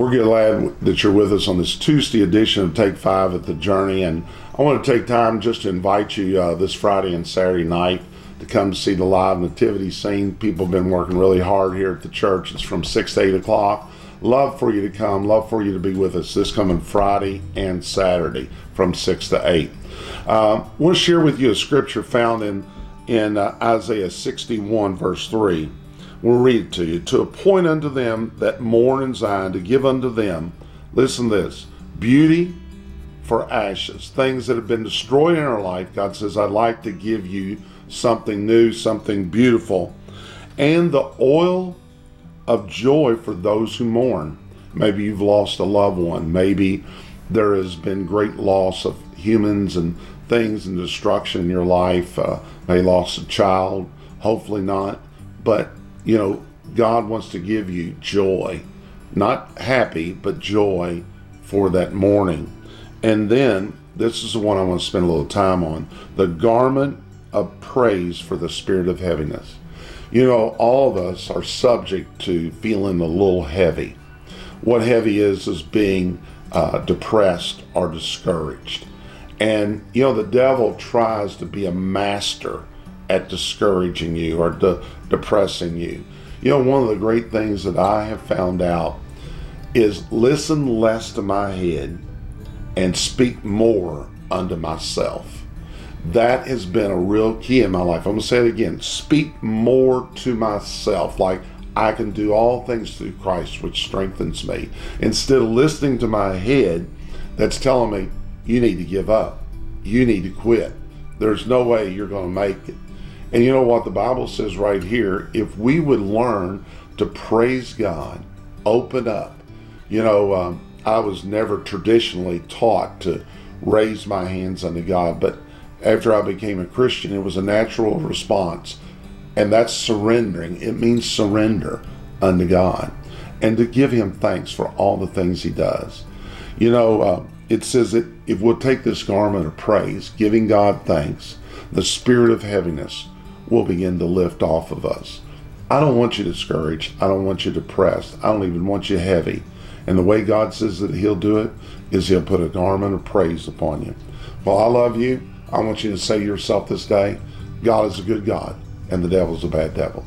We're glad that you're with us on this Tuesday edition of Take Five at the Journey. And I want to take time just to invite you uh, this Friday and Saturday night to come see the live nativity scene. People have been working really hard here at the church. It's from 6 to 8 o'clock. Love for you to come. Love for you to be with us this coming Friday and Saturday from 6 to 8. Uh, to share with you a scripture found in, in uh, Isaiah 61, verse 3. We'll read it to you. To appoint unto them that mourn in Zion, to give unto them, listen this, beauty for ashes, things that have been destroyed in our life. God says, I'd like to give you something new, something beautiful, and the oil of joy for those who mourn. Maybe you've lost a loved one. Maybe there has been great loss of humans and things and destruction in your life. Uh, lost a child. Hopefully not. But you know, God wants to give you joy, not happy, but joy for that mourning. And then, this is the one I want to spend a little time on the garment of praise for the spirit of heaviness. You know, all of us are subject to feeling a little heavy. What heavy is, is being uh, depressed or discouraged. And, you know, the devil tries to be a master at discouraging you or de- depressing you. You know, one of the great things that I have found out is listen less to my head and speak more unto myself. That has been a real key in my life. I'm going to say it again speak more to myself. Like, I can do all things through Christ, which strengthens me. Instead of listening to my head that's telling me, you need to give up, you need to quit. There's no way you're going to make it. And you know what the Bible says right here? If we would learn to praise God, open up. You know, um, I was never traditionally taught to raise my hands unto God, but after I became a Christian, it was a natural response. And that's surrendering. It means surrender unto God and to give Him thanks for all the things He does. You know, uh, it says that if we'll take this garment of praise, giving God thanks, the spirit of heaviness will begin to lift off of us. I don't want you discouraged. I don't want you depressed. I don't even want you heavy. And the way God says that He'll do it is He'll put a garment of praise upon you. Well, I love you. I want you to say to yourself this day God is a good God, and the devil's a bad devil.